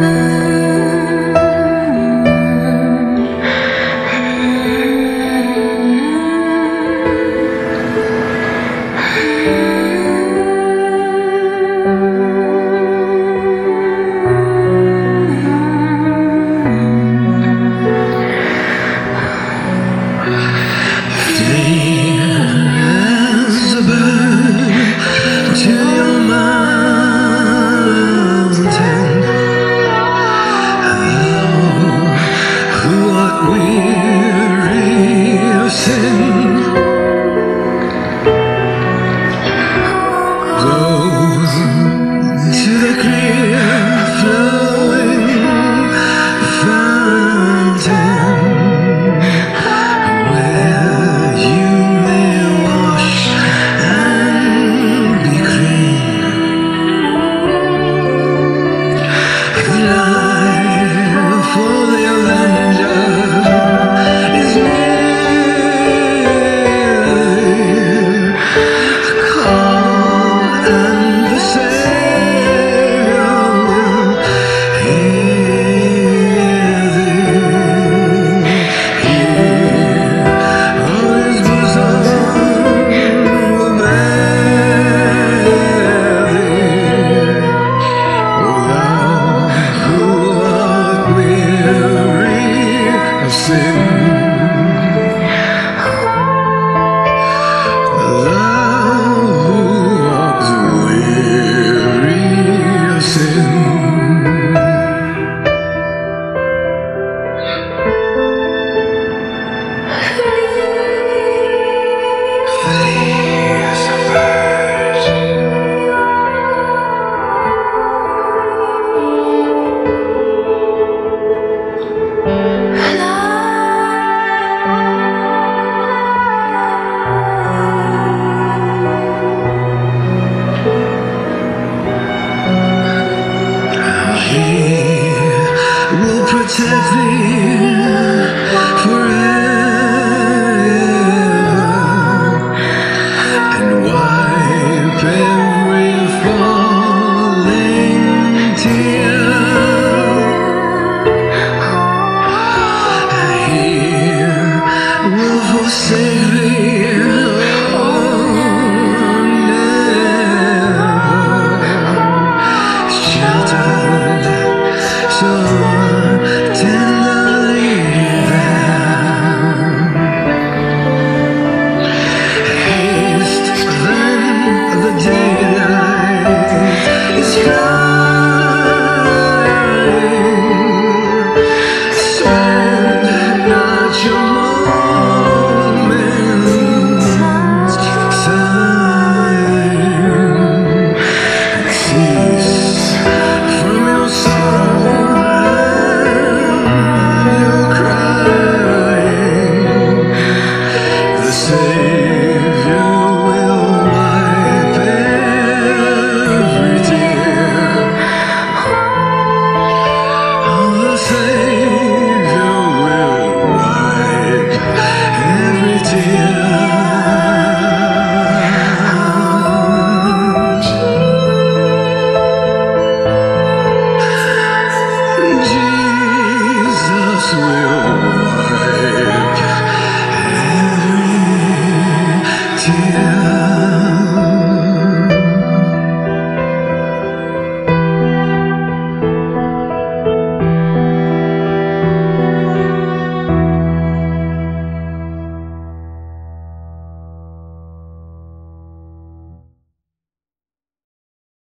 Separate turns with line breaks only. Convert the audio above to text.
love. see